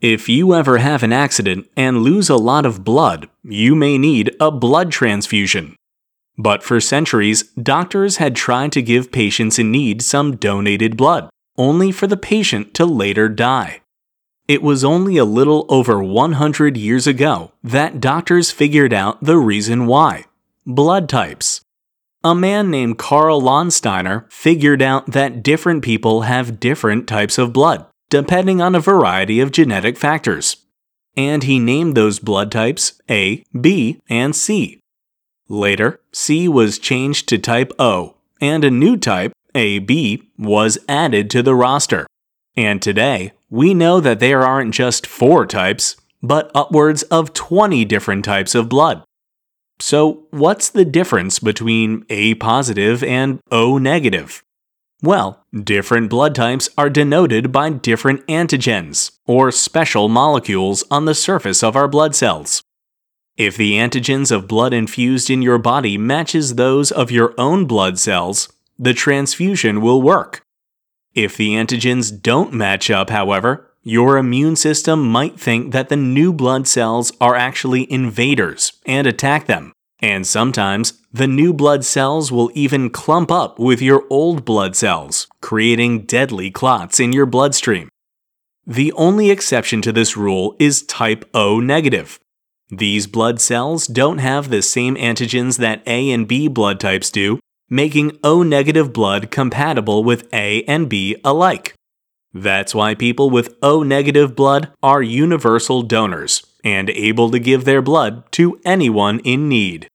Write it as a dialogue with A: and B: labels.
A: If you ever have an accident and lose a lot of blood, you may need a blood transfusion. But for centuries, doctors had tried to give patients in need some donated blood, only for the patient to later die. It was only a little over 100 years ago that doctors figured out the reason why blood types. A man named Karl Landsteiner figured out that different people have different types of blood depending on a variety of genetic factors. And he named those blood types A, B, and C. Later, C was changed to type O, and a new type, AB, was added to the roster. And today, we know that there aren't just four types, but upwards of 20 different types of blood. So, what's the difference between A positive and O negative? Well, different blood types are denoted by different antigens, or special molecules on the surface of our blood cells. If the antigens of blood infused in your body matches those of your own blood cells, the transfusion will work. If the antigens don't match up, however, your immune system might think that the new blood cells are actually invaders and attack them. And sometimes, the new blood cells will even clump up with your old blood cells, creating deadly clots in your bloodstream. The only exception to this rule is type O negative. These blood cells don't have the same antigens that A and B blood types do, making O negative blood compatible with A and B alike. That's why people with O negative blood are universal donors and able to give their blood to anyone in need.